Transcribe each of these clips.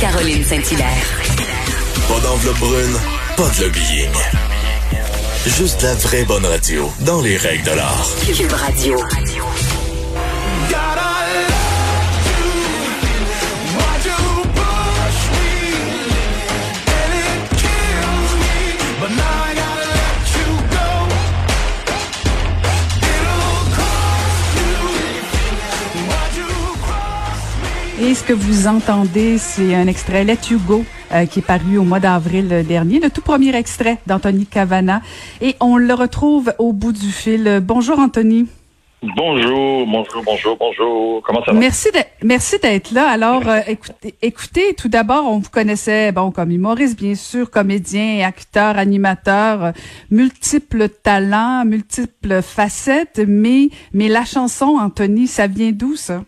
Caroline Saint-Hilaire. Pas d'enveloppe brune, pas de lobbying. Juste la vraie bonne radio, dans les règles de l'art. Cube Radio. Et ce que vous entendez, c'est un extrait Let You Go euh, qui est paru au mois d'avril dernier, le tout premier extrait d'Anthony Cavana. Et on le retrouve au bout du fil. Bonjour Anthony. Bonjour, bonjour, bonjour, bonjour. Comment ça va? Merci d'être, merci d'être là. Alors, euh, écoutez, écoutez, tout d'abord, on vous connaissait, bon, comme humoriste, bien sûr, comédien, acteur, animateur, euh, multiples talents, multiples facettes, mais, mais la chanson, Anthony, ça vient d'où, ça?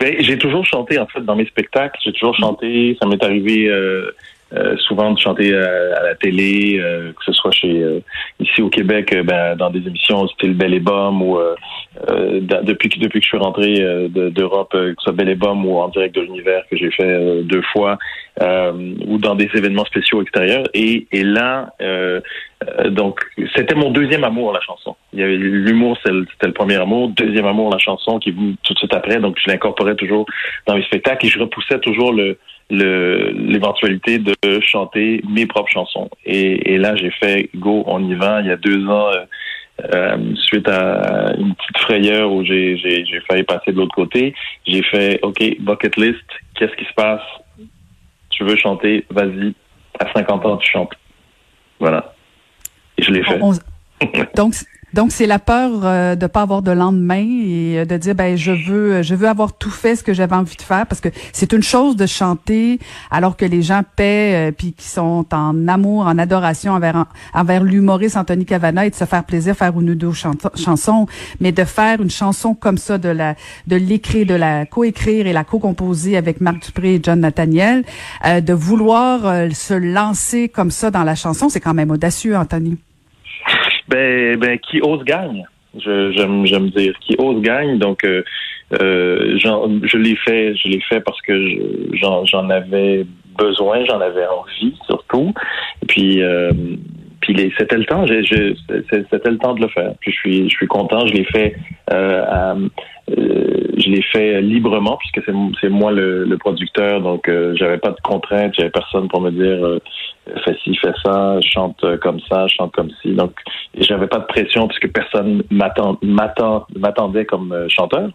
Ben, j'ai toujours chanté, en fait, dans mes spectacles. J'ai toujours chanté. Ça m'est arrivé euh, euh, souvent de chanter euh, à, la télé, que ce soit chez ici au Québec, ben, dans des émissions style Belle et Bomme ou depuis, depuis que je suis rentré d'Europe, que ce soit Belle et Bomme ou en direct de l'univers que j'ai fait deux fois, ou dans des événements spéciaux extérieurs. Et, et là, donc, c'était mon deuxième amour, la chanson. L'humour, c'était le premier amour. Deuxième amour, la chanson qui est tout de suite après. Donc, je l'incorporais toujours dans mes spectacles et je repoussais toujours le l'éventualité de chanter mes propres chansons. Et, et là, j'ai fait go, on y va. Il y a deux ans, euh, euh suite à une petite frayeur où j'ai j'ai failli passer de l'autre côté, j'ai fait OK, bucket list. Qu'est-ce qui se passe? Tu veux chanter? Vas-y. À 50 ans, tu chantes. Voilà. Et je l'ai fait. Donc, donc c'est la peur euh, de pas avoir de lendemain et euh, de dire ben je veux je veux avoir tout fait ce que j'avais envie de faire parce que c'est une chose de chanter alors que les gens paient euh, puis qui sont en amour en adoration envers envers l'humoriste Anthony Cavana et de se faire plaisir faire une ou deux chansons mais de faire une chanson comme ça de la de l'écrire de la coécrire et la co-composer avec Marc Dupré et John Nathaniel de vouloir se lancer comme ça dans la chanson c'est quand même audacieux Anthony. Ben, ben, qui ose gagne. J'aime, j'aime dire qui ose gagne. Donc, euh, euh, je l'ai fait, je l'ai fait parce que j'en, j'en avais besoin, j'en avais envie surtout. Et puis, euh, puis c'était le temps, c'était le temps de le faire. Puis je suis, je suis content. Je l'ai fait, euh, je l'ai fait librement puisque c'est, moi le, le, producteur. Donc, j'avais pas de contraintes, j'avais personne pour me dire fais ci, fais ça, chante comme ça, chante comme ci. Donc, j'avais pas de pression puisque personne m'attendait comme euh, chanteur.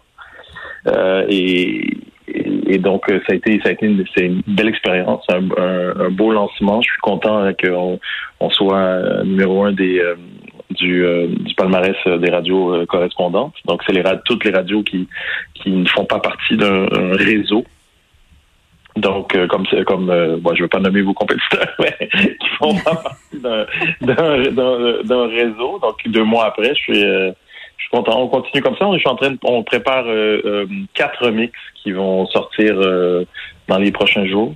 Euh, et, et, donc, ça a été, ça a été une, une belle expérience, un, un, beau lancement. Je suis content qu'on on soit numéro un des euh, du, du, palmarès des radios correspondantes. Donc, c'est les toutes les radios qui, qui ne font pas partie d'un réseau donc, euh, comme comme euh, bon, je veux pas nommer vos compétiteurs, mais qui font partie d'un réseau. Donc, deux mois après, je suis euh, je suis content. On continue comme ça. On est en train de, on prépare quatre remix qui vont sortir dans les prochains jours.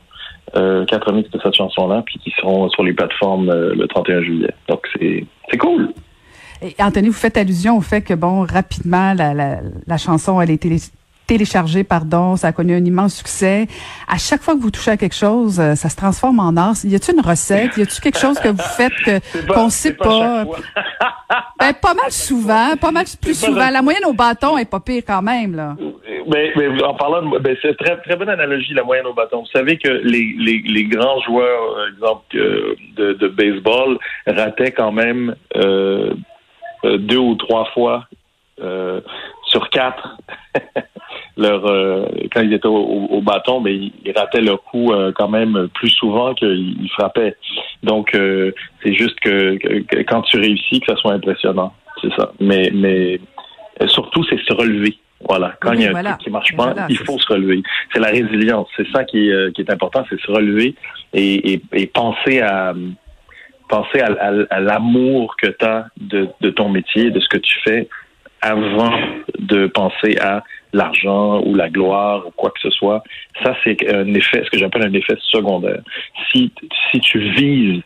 quatre remix de cette chanson-là, puis qui seront sur les plateformes le 31 juillet. Donc, c'est c'est cool. Et Anthony, vous faites allusion au fait que, bon, rapidement, la, la, la chanson, elle a été téléchargé, pardon, ça a connu un immense succès. À chaque fois que vous touchez à quelque chose, euh, ça se transforme en art. Y a-t-il une recette? Y a-t-il quelque chose que vous faites que qu'on sait pas, ben, pas mal souvent, pas mal plus souvent. La moyenne au bâton est pas pire quand même là. Mais, mais en parlant, de, ben, c'est très très bonne analogie la moyenne au bâton. Vous savez que les les, les grands joueurs, euh, exemple de, de baseball, rataient quand même euh, euh deux ou trois fois euh, sur quatre leur euh, quand ils étaient au, bâton, mais ils, rataient leur coup euh, quand même plus souvent qu'ils frappaient. Donc euh, c'est juste que, quand tu réussis, que ça soit impressionnant. C'est ça. Mais mais surtout c'est se relever. Voilà. Quand il y a un truc qui marche pas, il faut se relever. C'est la résilience. C'est ça qui est, qui est important, c'est se relever et, et, penser à penser à, l'amour que tu as de, de ton métier, de ce que tu fais avant de penser à l'argent ou la gloire ou quoi que ce soit. Ça, c'est un effet, ce que j'appelle un effet secondaire. Si, si tu vises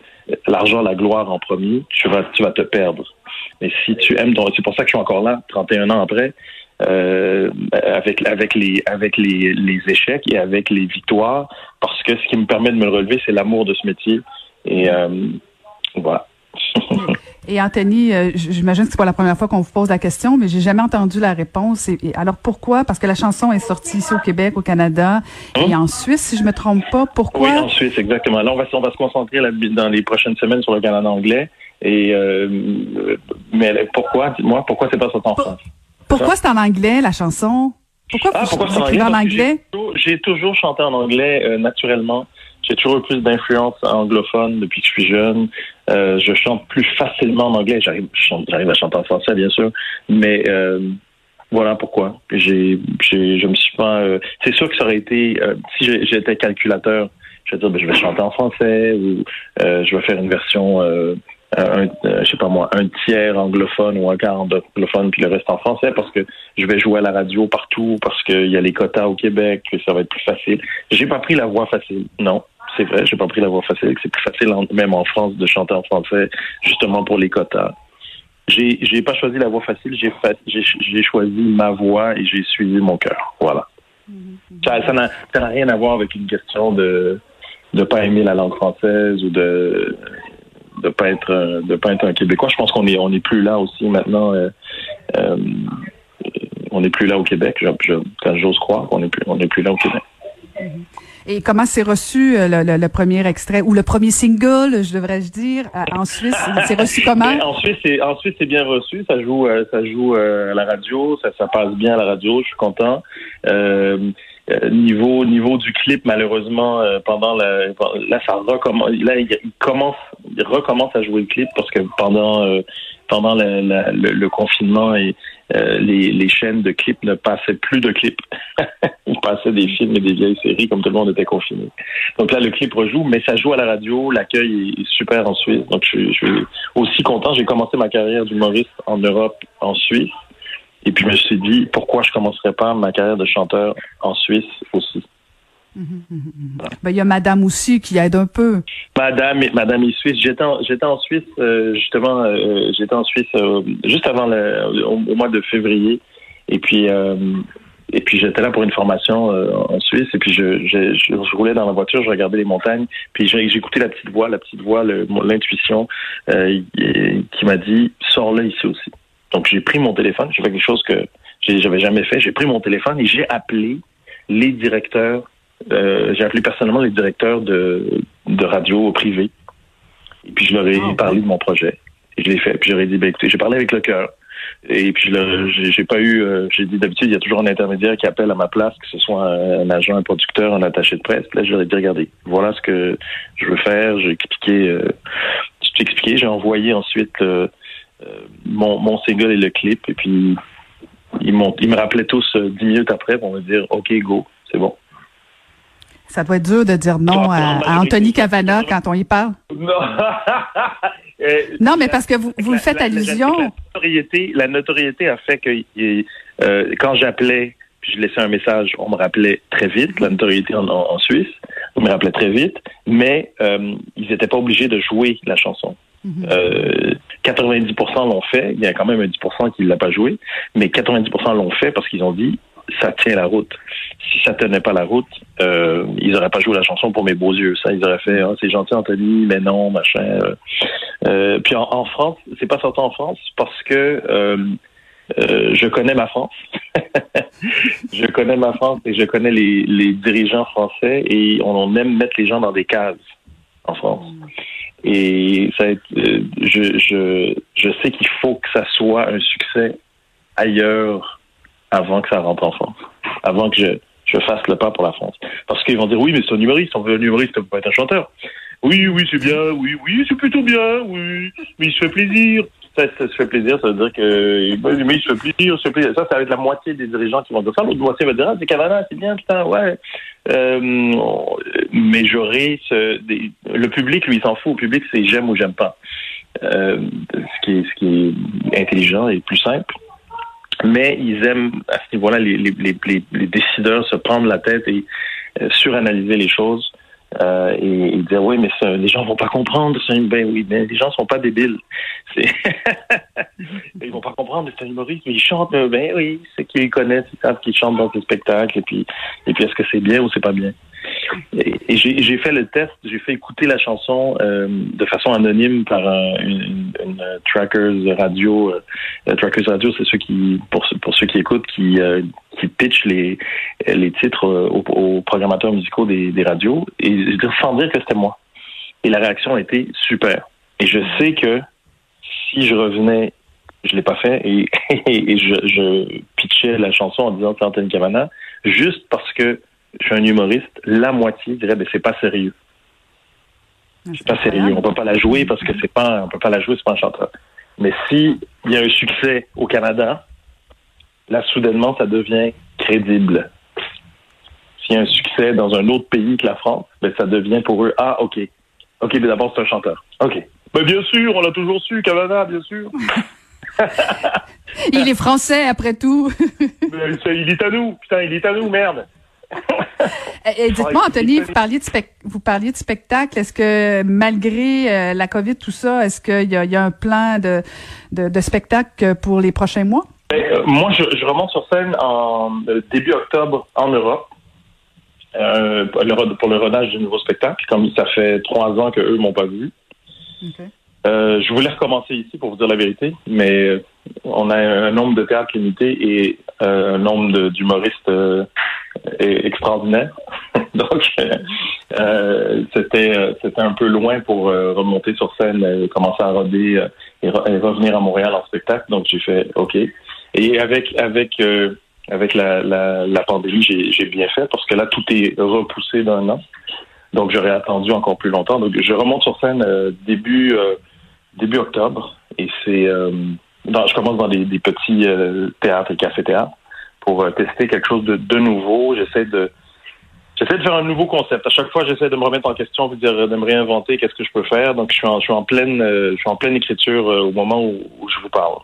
l'argent, la gloire en premier, tu vas, tu vas te perdre. Mais si tu aimes, c'est pour ça que je suis encore là, 31 ans après. euh, avec avec les avec les, les échecs et avec les victoires, parce que ce qui me permet de me relever, c'est l'amour de ce métier. Et euh, voilà. Et Anthony, euh, j'imagine que c'est pas la première fois qu'on vous pose la question, mais j'ai jamais entendu la réponse. Et, alors pourquoi? Parce que la chanson est sortie ici au Québec, au Canada et en Suisse, si je me trompe pas. Pourquoi? Oui, en Suisse, exactement. Là, on va, on va se concentrer dans les prochaines semaines sur le Canada anglais. Et euh, mais pourquoi Dis-moi, pourquoi c'est pas sorti en France? Pourquoi c'est en anglais la chanson? Pourquoi ah, pourquoi vous en anglais? J'ai toujours chanté en anglais euh, naturellement. J'ai toujours eu plus d'influence anglophone depuis que je suis jeune. Euh, je chante plus facilement en anglais. J'arrive, j'arrive à chanter en français, bien sûr, mais euh, voilà pourquoi. J'ai, j'ai, je me suis pas. Euh, c'est sûr que ça aurait été euh, si j'étais calculateur, je vais dire, ben, je vais chanter en français ou euh, je vais faire une version. Un, je sais pas moi, un tiers anglophone ou un quart anglophone puis le reste en français parce que je vais jouer à la radio partout parce qu'il y a les quotas au Québec que ça va être plus facile. J'ai pas pris la voix facile, non c'est vrai, j'ai pas pris la voix facile, c'est plus facile même en France de chanter en français, justement pour les quotas. J'ai j'ai pas choisi la voix facile, j'ai j'ai choisi ma voix et j'ai suivi mon cœur. Voilà. Ça n'a ça n'a rien à voir avec une question de de pas aimer la langue française ou de de pas être de pas être un québécois. Je pense qu'on est on est plus là aussi maintenant. Euh, euh, on n'est plus là au Québec. Je, j'ose croire qu'on est plus on n'est plus là au Québec. Et comment s'est reçu euh, le, le, premier extrait ou le premier single, je devrais-je dire, en Suisse? C'est reçu comment? ben, En Suisse, c'est en Suisse c'est bien reçu. Ça joue, euh, ça joue euh, à la radio, ça, ça passe bien à la radio. Je suis content. Euh, niveau niveau du clip, malheureusement, pendant la là ça recommence. Là il, commence, il recommence à jouer le clip parce que pendant pendant le, confinement et euh, les, les, chaînes de clips ne passaient plus de clips. Ils passaient des films et des vieilles séries comme tout le monde était confiné. Donc là, le clip rejoue, mais ça joue à la radio. L'accueil est super en Suisse. Donc je, je suis aussi content. J'ai commencé ma carrière d'humoriste en Europe, en Suisse. Et puis je me suis dit, pourquoi je commencerais pas ma carrière de chanteur en Suisse aussi? Ben, il y a Madame aussi qui aide un peu. Madame, Madame est suisse. J'étais en, j'étais en Suisse euh, justement. Euh, j'étais en Suisse euh, juste avant le au, mois de février. Et puis et puis j'étais là pour une formation en Suisse. Et puis je, je, je, roulais dans la voiture, je regardais les montagnes. Puis écouté la petite voix, la petite voix, l'intuition qui m'a dit sors là ici aussi. Donc j'ai pris mon téléphone. J'ai fait quelque chose que j'avais jamais fait. J'ai pris mon téléphone et j'ai appelé les directeurs euh, j'ai appelé personnellement les directeurs de, de radio privés. Et puis je leur ai ah, parlé de mon projet. Et je l'ai fait. Puis j'aurais dit, ben écoutez, j'ai parlé avec le cœur. Et puis j'ai pas eu, euh, j'ai dit d'habitude, il y a toujours un intermédiaire qui appelle à ma place, que ce soit un, agent, un producteur, un attaché de presse. Là, je leur ai dit, regardez, voilà ce que je veux faire. J'ai expliqué, euh, j'ai expliqué, j'ai envoyé ensuite euh, mon, mon single et le clip. Et puis ils m'ont, ils me rappelaient tous dix minutes après pour me dire, ok, go, c'est bon. Ça doit être dur de dire non à, Anthony Cavana quand on y parle. Non. Euh, non, mais parce que vous, vous faites allusion. La, notoriété, la notoriété a fait que euh, quand j'appelais, puis je laissais un message, on me rappelait très vite. La notoriété en, Suisse, on me rappelait très vite, mais euh, ils n'étaient pas obligés de jouer la chanson. 90% mm-hmm. l'ont fait. Il y a quand même un 10% qui ne l'a pas joué, mais 90% l'ont fait parce qu'ils ont dit ça tient la route. Si ça tenait pas la route, euh, ils n'auraient pas joué la chanson pour mes beaux yeux. Ça, ils auraient fait, ah, c'est gentil Anthony, mais non, machin. Euh, euh puis en, France, c'est pas sorti en France parce que euh, euh je connais ma France. je connais ma France et je connais les, dirigeants français et on aime mettre les gens dans des cases en France. Et ça, je sais qu'il faut que ça soit un succès ailleurs avant que ça rentre en France, avant que je, je fasse le pas pour la France. Parce qu'ils vont dire oui, mais c'est un humoriste, on veut un humoriste, on peut pas être un chanteur. Oui, oui, c'est bien, oui, oui, c'est plutôt bien, oui, mais il se fait plaisir. Ça, ça, se fait plaisir, ça veut dire que mais il se fait plaisir, se fait. Ça, ça va être la moitié des dirigeants qui vont dire ça. L'autre moitié va dire ah, c'est Cavana, c'est bien, putain, ouais. Euh, mais j'aurais ce, le public, lui, il s'en fout. Le public, c'est j'aime ou j'aime pas. Euh, ce qui est ce qui est intelligent et plus simple mais ils aiment à ce niveau-là les, les, les, décideurs se prendre la tête et euh, suranalyser les choses Euh, et, dire oui mais ça, les gens vont pas comprendre c'est ben oui mais les gens sont pas débiles. Ils vont pas comprendre c'est un humoriste mais ils chantent ben oui c'est qu'ils connaissent ils savent qu'ils chantent dans ces spectacles et puis et puis est-ce que c'est bien ou c'est pas bien? Et, j'ai fait le test, j'ai fait écouter la chanson euh, de façon anonyme par une, une, trackers radio. Euh, trackers radio, c'est ceux qui, pour, ceux qui écoutent, qui, euh, pitchent les, les titres aux, programmateurs musicaux des, radios, et sans dire que c'était moi. Et la réaction a été super. Et je sais que si je revenais, je l'ai pas fait, et, je, je pitchais la chanson en disant Anthony Cavana, juste parce que je suis un humoriste, la moitié dirait ben c'est pas sérieux. C'est pas sérieux. On peut pas la jouer parce que c'est pas, on peut pas la jouer, c'est pas un chanteur. Mais si il y a un succès au Canada, là soudainement ça devient crédible. S'il y a un succès dans un autre pays que la France, ben ça devient pour eux ah ok, ok mais d'abord c'est un chanteur. Ok. Mais bien sûr, on l'a toujours su, Canada, bien sûr. il est français après tout. il est à nous, putain, il est à nous, merde. Et, dites-moi, Anthony, vous parliez de, vous parliez de spectacle. Est-ce que malgré euh, la COVID, tout ça, est-ce qu'il y, y, a un plan de, de, spectacle pour les prochains mois? Ben, euh, moi, je, remonte sur scène en euh, début octobre en Europe. pour le rodage du nouveau spectacle, comme ça fait trois ans qu'eux m'ont pas vu. je voulais recommencer ici pour vous dire la vérité, mais on a un nombre de théâtres limité et un nombre d'humoristes extraordinaire. Donc, euh, c'était euh, c'était un peu loin pour euh, remonter sur scène, commencer à roder et, revenir à Montréal en spectacle. Donc, j'ai fait OK. Et avec avec avec la, la, la pandémie, j'ai bien fait parce que là, tout est repoussé d'un an. Donc, j'aurais attendu encore plus longtemps. Donc, je remonte sur scène début début octobre et c'est je commence dans des, des petits théâtres et cafés-théâtres pour euh, tester quelque chose de, de nouveau. J'essaie de j'essaie de faire un nouveau concept. À chaque fois, j'essaie de me remettre en question, de, dire, de me réinventer, qu'est-ce que je peux faire. Donc, je suis en, je suis en pleine, euh, je suis en pleine écriture euh, au moment où, je vous parle.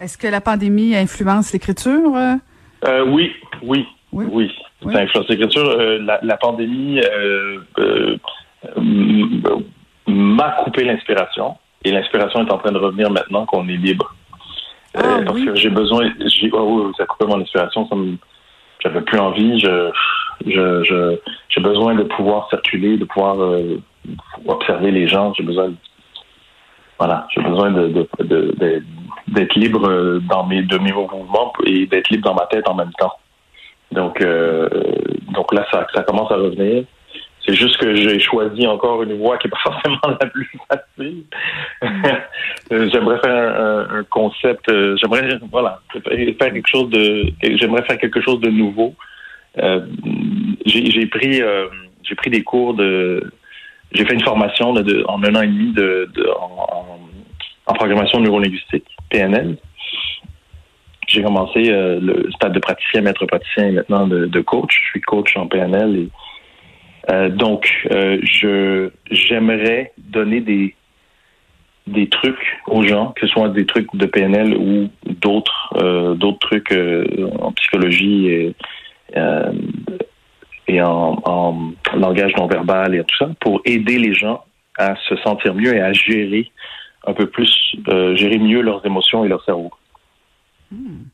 Est-ce que la pandémie influence l'écriture? Euh, oui, oui, oui, oui, Ça influence l'écriture. La, la, pandémie m'a coupé l'inspiration et l'inspiration est en train de revenir maintenant qu'on est libre. Ah, parce que j'ai besoin, j'ai, oh, ça coupé mon inspiration, ça me, j'avais plus envie, je, je, je, j'ai besoin de pouvoir circuler, de pouvoir euh, observer les gens, j'ai besoin, voilà, j'ai besoin de, de, de, d'être libre dans mes, de mes mouvements et d'être libre dans ma tête en même temps. Donc, euh, donc là, ça, ça commence à revenir. C'est juste que j'ai choisi encore une voie qui n'est pas forcément la plus facile. Euh, j'aimerais faire un, concept, euh, j'aimerais voilà, faire quelque chose de j'aimerais faire quelque chose de nouveau. Euh, j'ai pris j'ai pris des cours de j'ai fait une formation de, en un an et demi de, en, en, programmation neurolinguistique, PNL. J'ai commencé le stade de praticien, maître praticien et maintenant de, de coach. Je suis coach en PNL et euh, donc, euh, je j'aimerais donner des des trucs aux gens, que ce soit des trucs de PNL ou d'autres euh, d'autres trucs en psychologie et, et en, en, langage non verbal et tout ça, pour aider les gens à se sentir mieux et à gérer un peu plus, gérer mieux leurs émotions et leur cerveau. Hmm.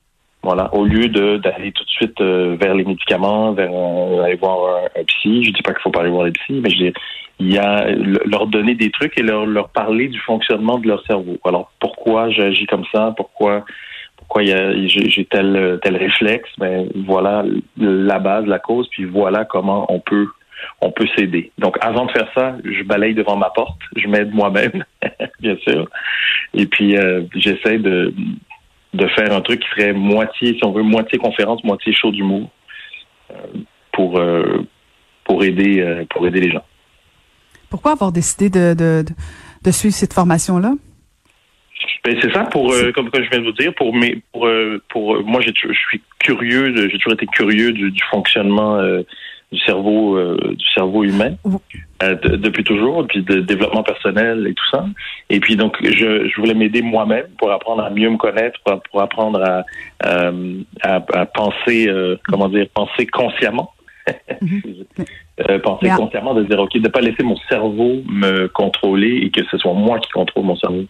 Voilà, au lieu d'aller tout de suite euh, vers les médicaments, vers euh, aller voir un, psy. Je dis pas qu'il faut pas aller voir les psys, mais je dis, il y a leur donner des trucs et leur leur parler du fonctionnement de leur cerveau. Alors pourquoi j'agis comme ça? Pourquoi pourquoi j'ai tel tel réflexe? Ben voilà la base, la cause, puis voilà comment on peut on peut s'aider. Donc, avant de faire ça, je balaye devant ma porte, je m'aide moi-même, bien sûr, et puis euh, j'essaie de, de faire un truc qui serait moitié, si on veut, moitié conférence, moitié show d'humour euh, pour euh, pour aider euh, pour aider les gens. Pourquoi avoir décidé de, de, de suivre cette formation là? Ben, c'est ça pour comme, je viens de vous dire pour mes pour pour moi je suis curieux j'ai toujours été curieux du, du fonctionnement du cerveau euh, du cerveau humain euh, depuis toujours, puis de développement personnel et tout ça. Et puis donc je, je voulais m'aider moi-même pour apprendre à mieux me connaître, pour, apprendre à, euh, à, à penser comment dire penser consciemment euh, penser consciemment, de dire, OK, de ne pas laisser mon cerveau me contrôler et que ce soit moi qui contrôle mon cerveau.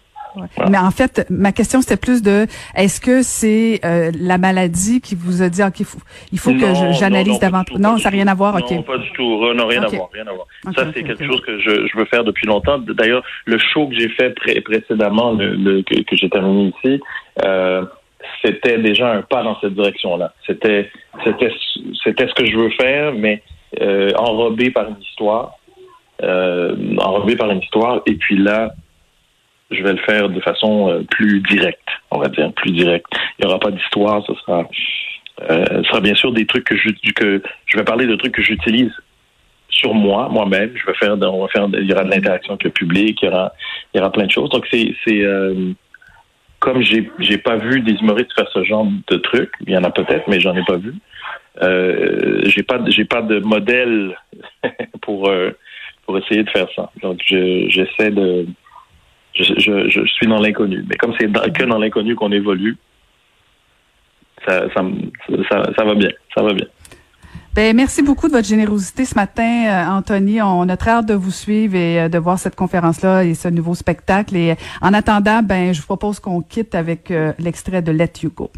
Mais en fait, ma question c'était plus de est-ce que c'est euh, la maladie qui vous a dit qu'il faut, il faut que j'analyse davantage? Non, ça n'a rien à voir. Non, pas du tout. Non, rien à voir. Rien à voir. ça, c'est quelque chose que je, je, veux faire depuis longtemps. D'ailleurs, le show que j'ai fait précédemment, le, que, que j'ai terminé ici, euh, c'était déjà un pas dans cette direction-là. C'était, c'était, c'était ce que je veux faire, mais euh, enrobé par une histoire, euh, enrobé par une histoire. Et puis là, je vais le faire de façon euh, plus directe, on va dire, plus directe. Il n'y aura pas d'histoire, ce sera, euh, ce sera bien sûr des trucs que je, que je vais parler de trucs que j'utilise sur moi, moi-même. Je vais faire, on va faire, il y aura de l'interaction avec le public, il y aura, il y aura plein de choses. Donc c'est, c'est euh, comme j'ai, j'ai pas vu des humoristes faire ce genre de trucs. Il y en a peut-être, mais j'en ai pas vu. Euh, j'ai pas, j'ai pas de modèle pour pour essayer de faire ça. Donc je, j'essaie de je, suis dans l'inconnu. Mais comme c'est que dans l'inconnu qu'on évolue, ça, ça, ça, va bien. Ça va bien. Ben, merci beaucoup de votre générosité ce matin, euh, Anthony. On a très hâte de vous suivre et euh, de voir cette conférence-là et ce nouveau spectacle. Et en attendant, ben, je vous propose qu'on quitte avec euh, l'extrait de Let You Go.